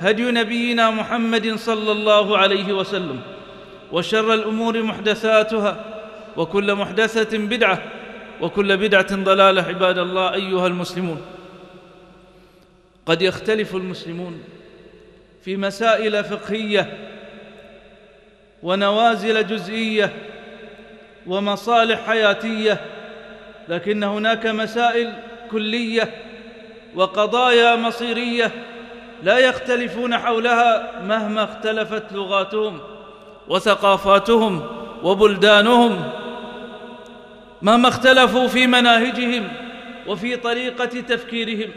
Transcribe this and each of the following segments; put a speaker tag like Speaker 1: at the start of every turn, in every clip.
Speaker 1: هدي نبينا محمد صلى الله عليه وسلم وشر الأمور محدثاتها وكل محدثة بدعة وكل بدعة ضلالة عباد الله أيها المسلمون. قد يختلف المسلمون في مسائل فقهية ونوازل جزئية ومصالح حياتية لكن هناك مسائل كلية وقضايا مصيرية لا يختلفون حولها مهما اختلفت لغاتهم وثقافاتهم وبلدانهم مهما اختلفوا في مناهجهم وفي طريقة تفكيرهم.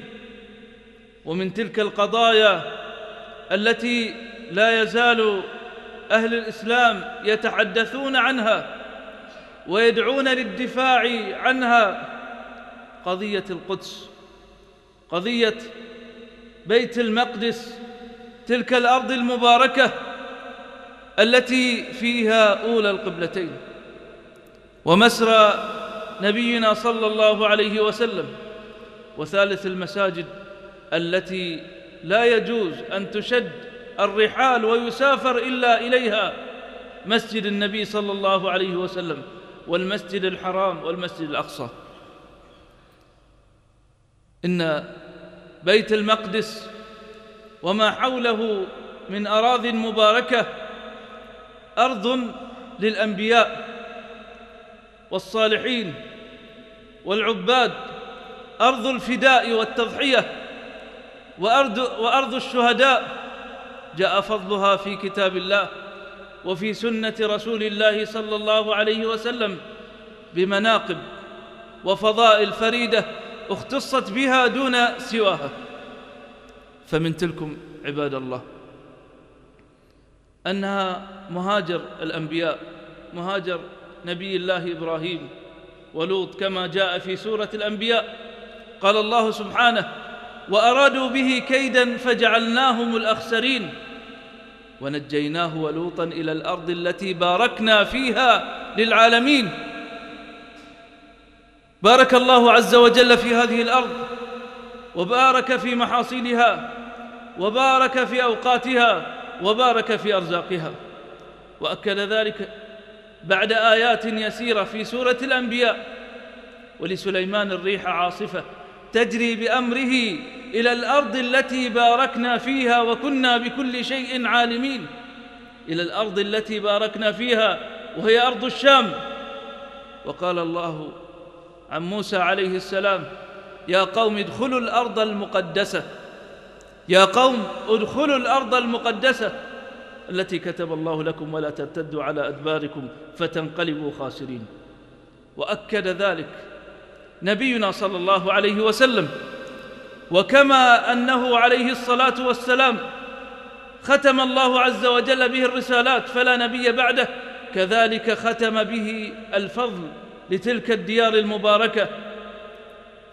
Speaker 1: ومن تلك القضايا التي لا يزال أهل الإسلام يتحدثون عنها ويدعون للدفاع عنها قضية القدس قضية بيت المقدس تلك الأرض المباركة التي فيها أولى القبلتين. ومسرى نبينا صلى الله عليه وسلم وثالث المساجد التي لا يجوز أن تشد الرحال ويسافر إلا إليها مسجد النبي صلى الله عليه وسلم والمسجد الحرام والمسجد الأقصى. إن بيت المقدس وما حوله من أراض مباركة أرض للأنبياء والصالحين والعباد أرض الفداء والتضحية وأرض, وأرض الشهداء. جاء فضلها في كتاب الله وفي سنة رسول الله صلى الله عليه وسلم بمناقب وفضائل فريدة اختصت بها دون سواها. فمن تلكم عباد الله أنها مهاجر الأنبياء مهاجر نبي الله إبراهيم ولوط كما جاء في سورة الأنبياء. قال الله سبحانه وأرادوا به كيدا فجعلناهم الأخسرين ونجيناه ولوطا إلى الأرض التي باركنا فيها للعالمين. بارك الله عز وجل في هذه الأرض وبارك في محاصيلها وبارك في أوقاتها وبارك في أرزاقها. وأكد ذلك بعد آيات يسيرة في سورة الأنبياء ولسليمان الريح عاصفة تجري بأمره إلى الأرض التي باركنا فيها وكنا بكل شيء عالمين. إلى الأرض التي باركنا فيها وهي أرض الشام. وقال الله عن موسى عليه السلام يا قوم ادخلوا الأرض المقدسة. يا قوم ادخلوا الأرض المقدسة. التي كتب الله لكم ولا ترتدوا على أدباركم فتنقلبوا خاسرين. وأكد ذلك نبينا صلى الله عليه وسلم. وكما أنه عليه الصلاة والسلام ختم الله عز وجل به الرسالات فلا نبي بعده كذلك ختم به الفضل لتلك الديار المباركة.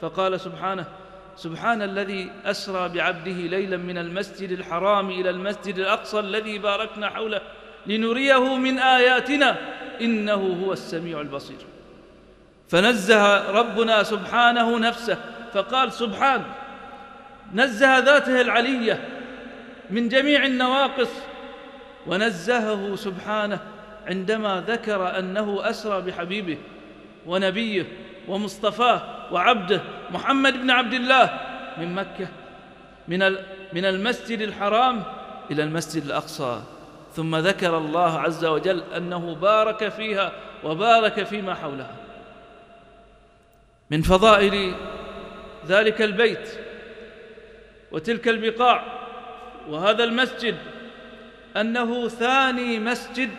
Speaker 1: فقال سبحانه سبحان الذي أسرى بعبده ليلا من المسجد الحرام إلى المسجد الأقصى الذي باركنا حوله لنريه من آياتنا. إنه هو السميع البصير. فنزه ربنا سبحانه نفسه. فقال سبحان نزه ذاته العلية من جميع النواقص. ونزهه سبحانه عندما ذكر أنه أسرى بحبيبه. ونبيه ومصطفاه وعبده محمد بن عبد الله من مكة من من المسجد الحرام إلى المسجد الأقصى. ثم ذكر الله عز وجل أنه بارك فيها وبارك فيما حولها. من فضائل ذلك البيت وتلك البقاع وهذا المسجد أنه ثاني مسجد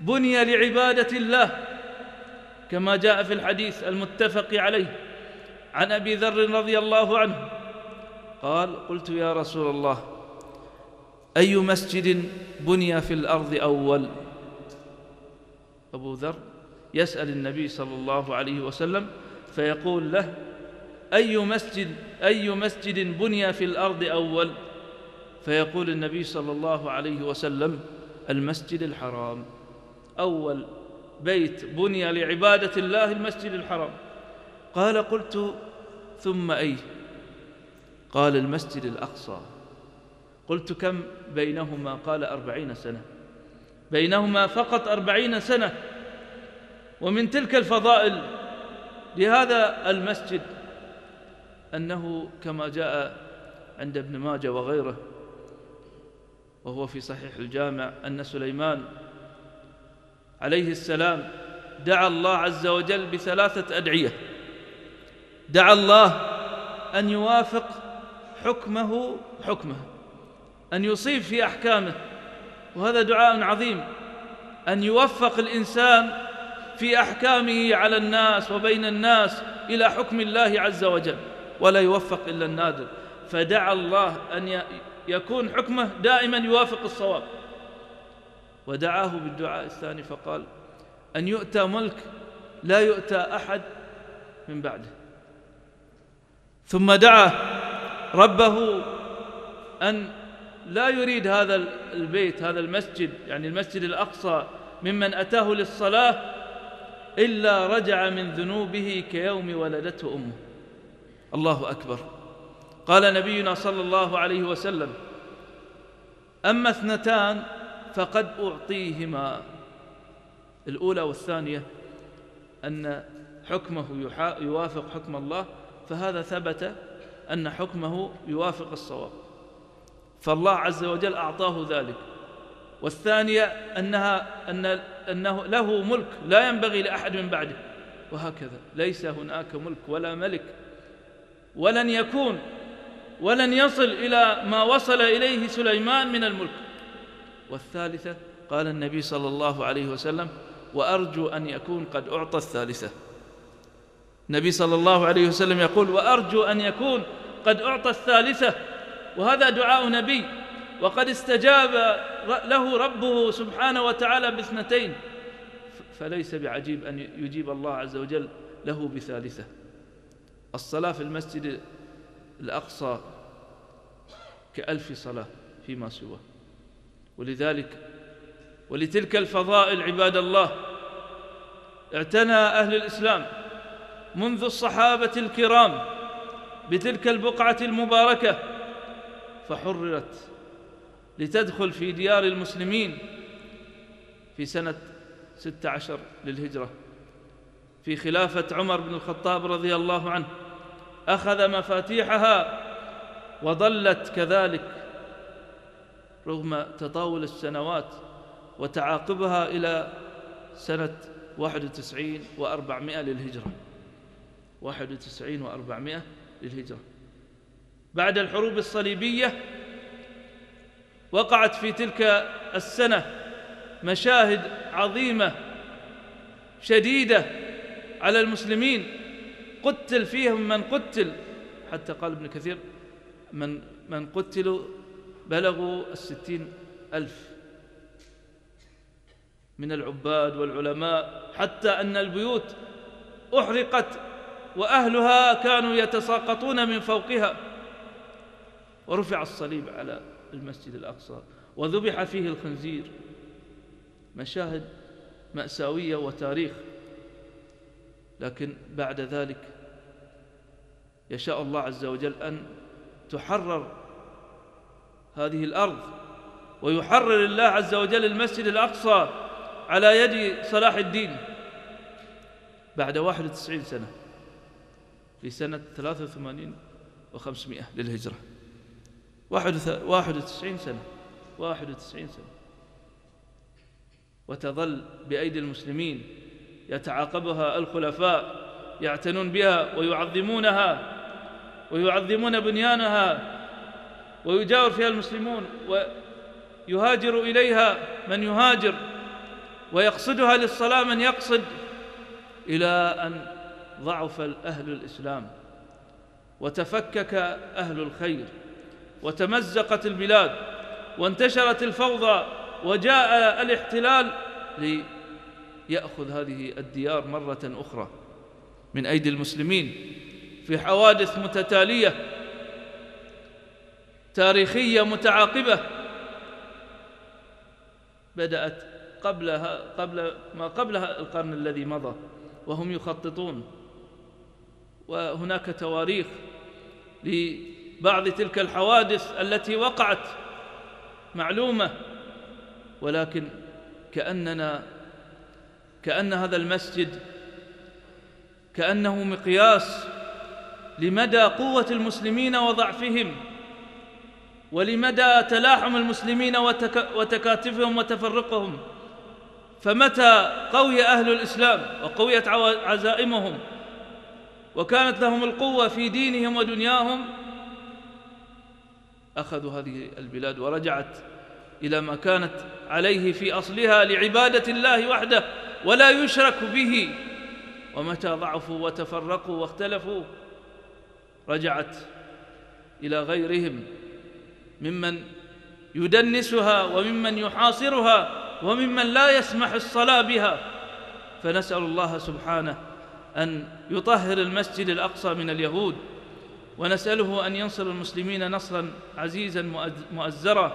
Speaker 1: بني لعبادة الله. كما جاء في الحديث المتفق عليه. عن أبي ذر رضي الله عنه قال قلت يا رسول الله أي مسجد بني في الأرض أول؟ أبو ذر يسأل النبي صلى الله عليه وسلم فيقول له أي مسجد أي مسجد بني في الأرض أول؟ فيقول النبي صلى الله عليه وسلم المسجد الحرام أول. بيت بني لعبادة الله المسجد الحرام. قال قلت ثم أي؟ قال المسجد الأقصى. قلت كم بينهما؟ قال أربعين سنة. بينهما فقط أربعين سنة. ومن تلك الفضائل لهذا المسجد أنه كما جاء عند ابن ماجه وغيره وهو في صحيح الجامع أن سليمان عليه السلام دعا الله عز وجل بثلاثة أدعية. دعا الله أن يوافق حكمه حكمه أن يصيب في أحكامه. وهذا دعاء عظيم أن يوفق الإنسان في أحكامه على الناس وبين الناس إلى حكم الله عز وجل ولا يوفق إلا النادر. فدعا الله أن يكون حكمه دائما يوافق الصواب. ودعاه بالدعاء الثاني فقال أن يؤتى ملك لا يؤتى أحد من بعده. ثم دعا ربه أن لا يريد هذا البيت هذا المسجد يعني المسجد الأقصى ممن أتاه للصلاة إلا رجع من ذنوبه كيوم ولدته أمه. الله أكبر. قال نبينا صلى الله عليه وسلم أما اثنتان فقد أعطيهما. الأولى والثانية أن حكمه يوافق حكم الله فهذا ثبت أن حكمه يوافق الصواب. فالله عز وجل أعطاه ذلك. والثانية أنها أن أنه له ملك لا ينبغي لأحد من بعده. وهكذا ليس هناك ملك ولا ملك ولن يكون ولن يصل إلى ما وصل إليه سليمان من الملك. والثالثة قال النبي صلى الله عليه وسلم وأرجو أن يكون قد أعطى الثالثة. النبي صلى الله عليه وسلم يقول وأرجو أن يكون قد أعطى الثالثة وهذا دعاء نبي وقد استجاب له ربه سبحانه وتعالى باثنتين. فليس بعجيب أن يجيب الله عز وجل له بثالثة. الصلاة في المسجد الأقصى كألف صلاة فيما سواه ولذلك ولتلك الفضائل عباد الله اعتنى أهل الإسلام منذ الصحابة الكرام بتلك البقعة المباركة فحررت لتدخل في ديار المسلمين في سنة ستة عشر للهجرة في خلافة عمر بن الخطاب رضي الله عنه أخذ مفاتيحها وظلت كذلك رغم تطاول السنوات وتعاقبها إلى سنة واحد وتسعين وأربعمائة للهجرة. واحد وتسعين وأربعمائة للهجرة. بعد الحروب الصليبية وقعت في تلك السنة مشاهد عظيمة شديدة على المسلمين. قتل فيهم من قتل حتى قال ابن كثير من من قتلوا بلغوا الستين ألف من العباد والعلماء حتى أن البيوت أحرقت وأهلها كانوا يتساقطون من فوقها. ورفع الصليب على المسجد الأقصى وذبح فيه الخنزير. مشاهد مأساوية وتاريخ. لكن بعد ذلك يشاء الله عز وجل أن تحرر هذه الأرض ويحرر الله عز وجل المسجد الأقصى على يد صلاح الدين. بعد 91 سنة في سنة 83 و500 للهجرة. 91 سنة 91 سنة. وتظل بأيدي المسلمين يتعاقبها الخلفاء يعتنون بها ويعظمونها ويعظمون بنيانها. ويجاور فيها المسلمون ويهاجر إليها من يهاجر ويقصدها للصلاة من يقصد إلى أن ضعف أهل الإسلام وتفكك أهل الخير وتمزقت البلاد وانتشرت الفوضى وجاء الاحتلال ليأخذ هذه الديار مرة أخرى من أيدي المسلمين في حوادث متتالية تاريخية متعاقبة. بدأت قبلها قبل ما قبلها القرن الذي مضى وهم يخططون. وهناك تواريخ لبعض تلك الحوادث التي وقعت معلومة ولكن كأننا كأن هذا المسجد كأنه مقياس لمدى قوة المسلمين وضعفهم. ولمدى تلاحم المسلمين وتكاتفهم وتفرقهم؟ فمتى قوي أهل الإسلام وقويت عزائمهم؟ وكانت لهم القوة في دينهم ودنياهم؟ أخذوا هذه البلاد ورجعت إلى ما كانت عليه في أصلها لعبادة الله وحده ولا يشرك به. ومتى ضعفوا وتفرقوا واختلفوا؟ رجعت إلى غيرهم. ممن يدنسها وممن يحاصرها وممن لا يسمح الصلاة بها. فنسأل الله سبحانه أن يطهر المسجد الأقصى من اليهود ونسأله أن ينصر المسلمين نصرا عزيزا مؤزرا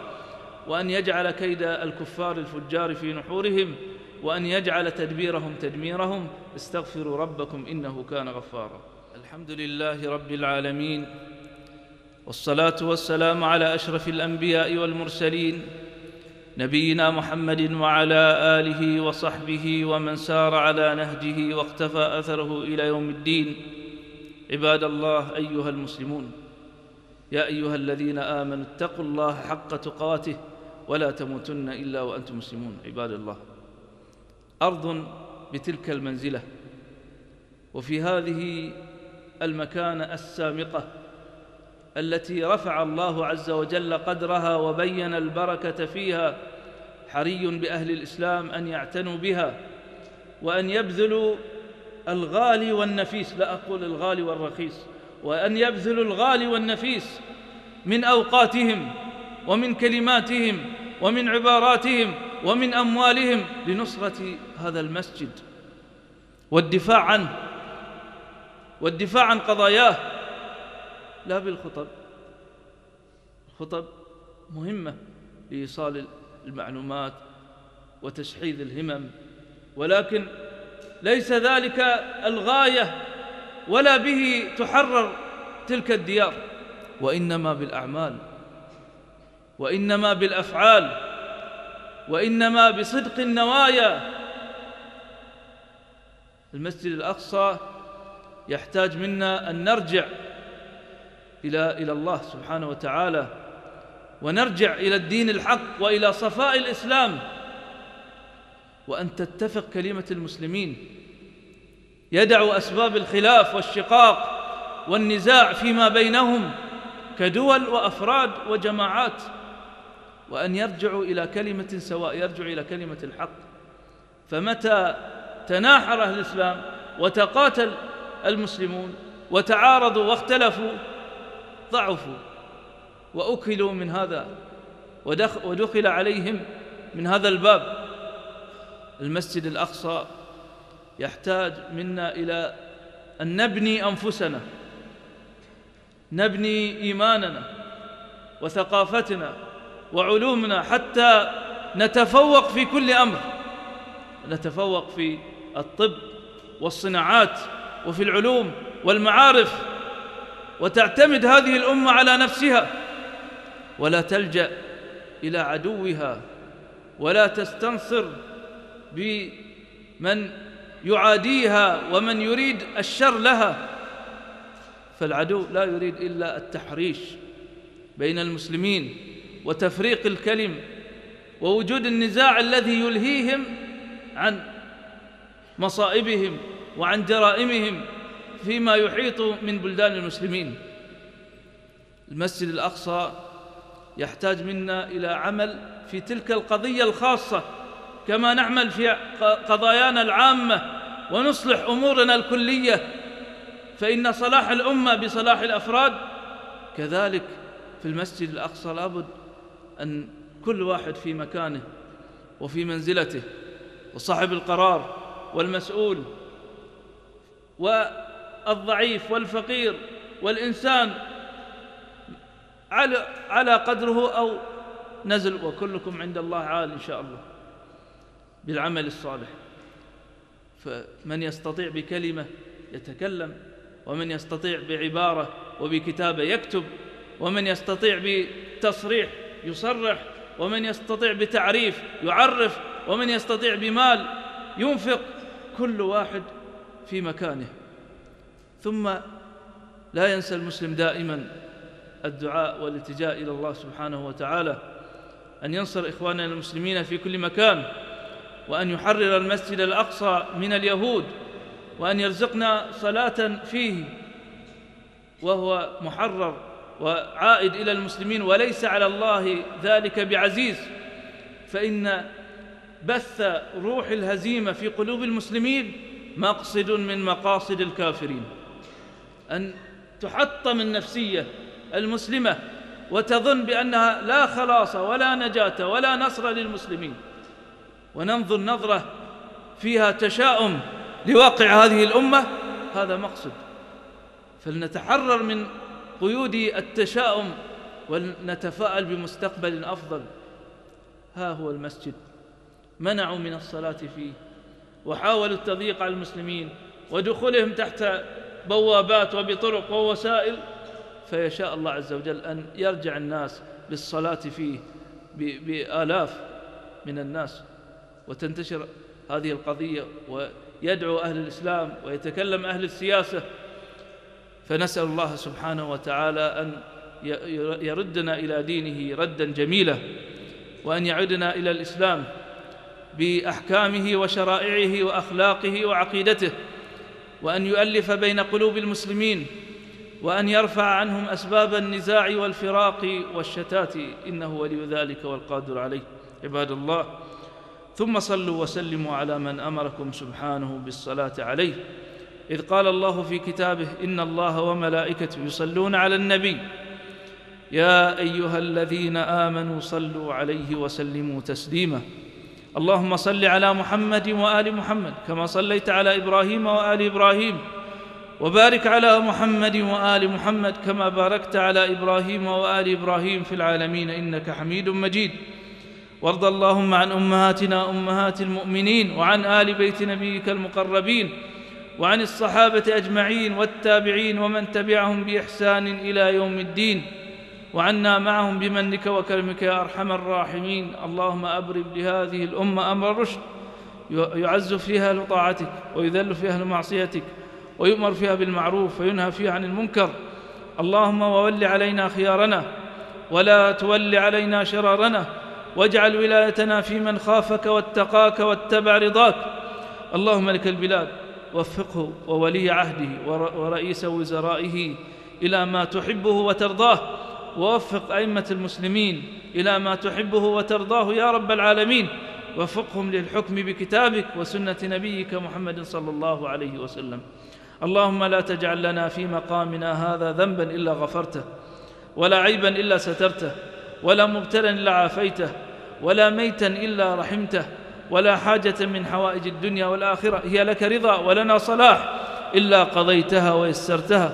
Speaker 1: وأن يجعل كيد الكفار الفجار في نحورهم وأن يجعل تدبيرهم تدميرهم. استغفروا ربكم إنه كان غفارا. الحمد لله رب العالمين والصلاة والسلام على أشرف الأنبياء والمرسلين نبينا محمد وعلى آله وصحبه ومن سار على نهجه واقتفى أثره إلى يوم الدين. عباد الله أيها المسلمون يا أيها الذين آمنوا اتقوا الله حق تقاته ولا تموتن إلا وأنتم مسلمون. عباد الله أرض بتلك المنزلة وفي هذه المكانة السامقة التي رفع الله عز وجل قدرها وبين البركة فيها حري بأهل الإسلام أن يعتنوا بها وأن يبذلوا الغالي والنفيس. لا أقول الغالي والرخيص وأن يبذلوا الغالي والنفيس من أوقاتهم ومن كلماتهم ومن عباراتهم ومن أموالهم لنصرة هذا المسجد. والدفاع عنه والدفاع عن قضاياه لا بالخطب. الخطب مهمة لإيصال المعلومات وتشحيذ الهمم ولكن ليس ذلك الغاية ولا به تحرر تلك الديار وإنما بالأعمال وإنما بالأفعال وإنما بصدق النوايا. المسجد الأقصى يحتاج منا أن نرجع إلى إلى الله سبحانه وتعالى. ونرجع إلى الدين الحق وإلى صفاء الإسلام. وأن تتفق كلمة المسلمين. يدعوا أسباب الخلاف والشقاق والنزاع فيما بينهم كدول وأفراد وجماعات. وأن يرجعوا إلى كلمة سواء يرجعوا إلى كلمة الحق. فمتى تناحر أهل الإسلام وتقاتل المسلمون وتعارضوا واختلفوا ضعفوا وأكلوا من هذا ودخل عليهم من هذا الباب. المسجد الأقصى يحتاج منا إلى أن نبني أنفسنا نبني إيماننا وثقافتنا وعلومنا حتى نتفوق في كل أمر. نتفوق في الطب والصناعات وفي العلوم والمعارف. وتعتمد هذه الأمة على نفسها ولا تلجأ إلى عدوها ولا تستنصر بمن يعاديها ومن يريد الشر لها. فالعدو لا يريد إلا التحريش بين المسلمين وتفريق الكلم ووجود النزاع الذي يلهيهم عن مصائبهم وعن جرائمهم. فيما يحيط من بلدان المسلمين. المسجد الأقصى يحتاج منا إلى عمل في تلك القضية الخاصة كما نعمل في قضايانا العامة ونصلح أمورنا الكلية. فإن صلاح الأمة بصلاح الأفراد كذلك في المسجد الأقصى لابد أن كل واحد في مكانه وفي منزلته وصاحب القرار والمسؤول. والضعيف والفقير والإنسان على على قدره أو نزل وكلكم عند الله عال إن شاء الله بالعمل الصالح. فمن يستطيع بكلمة يتكلم ومن يستطيع بعبارة وبكتابة يكتب ومن يستطيع بتصريح يصرح ومن يستطيع بتعريف يعرف ومن يستطيع بمال ينفق كل واحد في مكانه. ثم لا ينسى المسلم دائما الدعاء والالتجاء إلى الله سبحانه وتعالى أن ينصر إخواننا المسلمين في كل مكان وأن يحرر المسجد الأقصى من اليهود وأن يرزقنا صلاة فيه وهو محرر وعائد إلى المسلمين وليس على الله ذلك بعزيز فإن بث روح الهزيمة في قلوب المسلمين مقصد من مقاصد الكافرين. أن تحطم النفسية المسلمة وتظن بأنها لا خلاص ولا نجاة ولا نصر للمسلمين. وننظر نظرة فيها تشاؤم لواقع هذه الأمة هذا مقصد. فلنتحرر من قيود التشاؤم ولنتفاءل بمستقبل أفضل. ها هو المسجد. منعوا من الصلاة فيه. وحاولوا التضييق على المسلمين ودخولهم تحت بوابات وبطرق ووسائل فيشاء الله عز وجل أن يرجع الناس للصلاة فيه بآلاف من الناس وتنتشر هذه القضية ويدعو أهل الإسلام ويتكلم أهل السياسة. فنسأل الله سبحانه وتعالى أن يردنا إلى دينه ردا جميلا وأن يعدنا إلى الإسلام بأحكامه وشرائعه وأخلاقه وعقيدته. وأن يؤلف بين قلوب المسلمين وأن يرفع عنهم أسباب النزاع والفراق والشتات. إنه ولي ذلك والقادر عليه. عباد الله ثم صلوا وسلموا على من أمركم سبحانه بالصلاة عليه. إذ قال الله في كتابه إن الله وملائكته يصلون على النبي. يا أيها الذين آمنوا صلوا عليه وسلموا تسليما. اللهم صل على محمد وآل محمد كما صليت على إبراهيم وآل إبراهيم وبارك على محمد وآل محمد كما باركت على إبراهيم وآل إبراهيم في العالمين إنك حميد مجيد وارض اللهم عن أمهاتنا أمهات المؤمنين وعن آل بيت نبيك المقربين وعن الصحابة أجمعين والتابعين ومن تبعهم بإحسان إلى يوم الدين وعنا معهم بمنك وكرمك يا أرحم الراحمين. اللهم أبرم لهذه الأمة أمر الرشد يعز فيها لطاعتك ويذل فيها لمعصيتك ويؤمر فيها بالمعروف وينهى فيها عن المنكر. اللهم وول علينا خيارنا ولا تول علينا شرارنا. واجعل ولايتنا في من خافك واتقاك واتبع رضاك. اللهم لك البلاد وفقه وولي عهده ورئيس وزرائه إلى ما تحبه وترضاه. ووفق أئمة المسلمين إلى ما تحبه وترضاه يا رب العالمين. وفقهم للحكم بكتابك وسنة نبيك محمد صلى الله عليه وسلم. اللهم لا تجعل لنا في مقامنا هذا ذنبا إلا غفرته ولا عيبا إلا سترته ولا مبتلا إلا عافيته ولا ميتا إلا رحمته ولا حاجة من حوائج الدنيا والآخرة. هي لك رضا ولنا صلاح إلا قضيتها ويسرتها.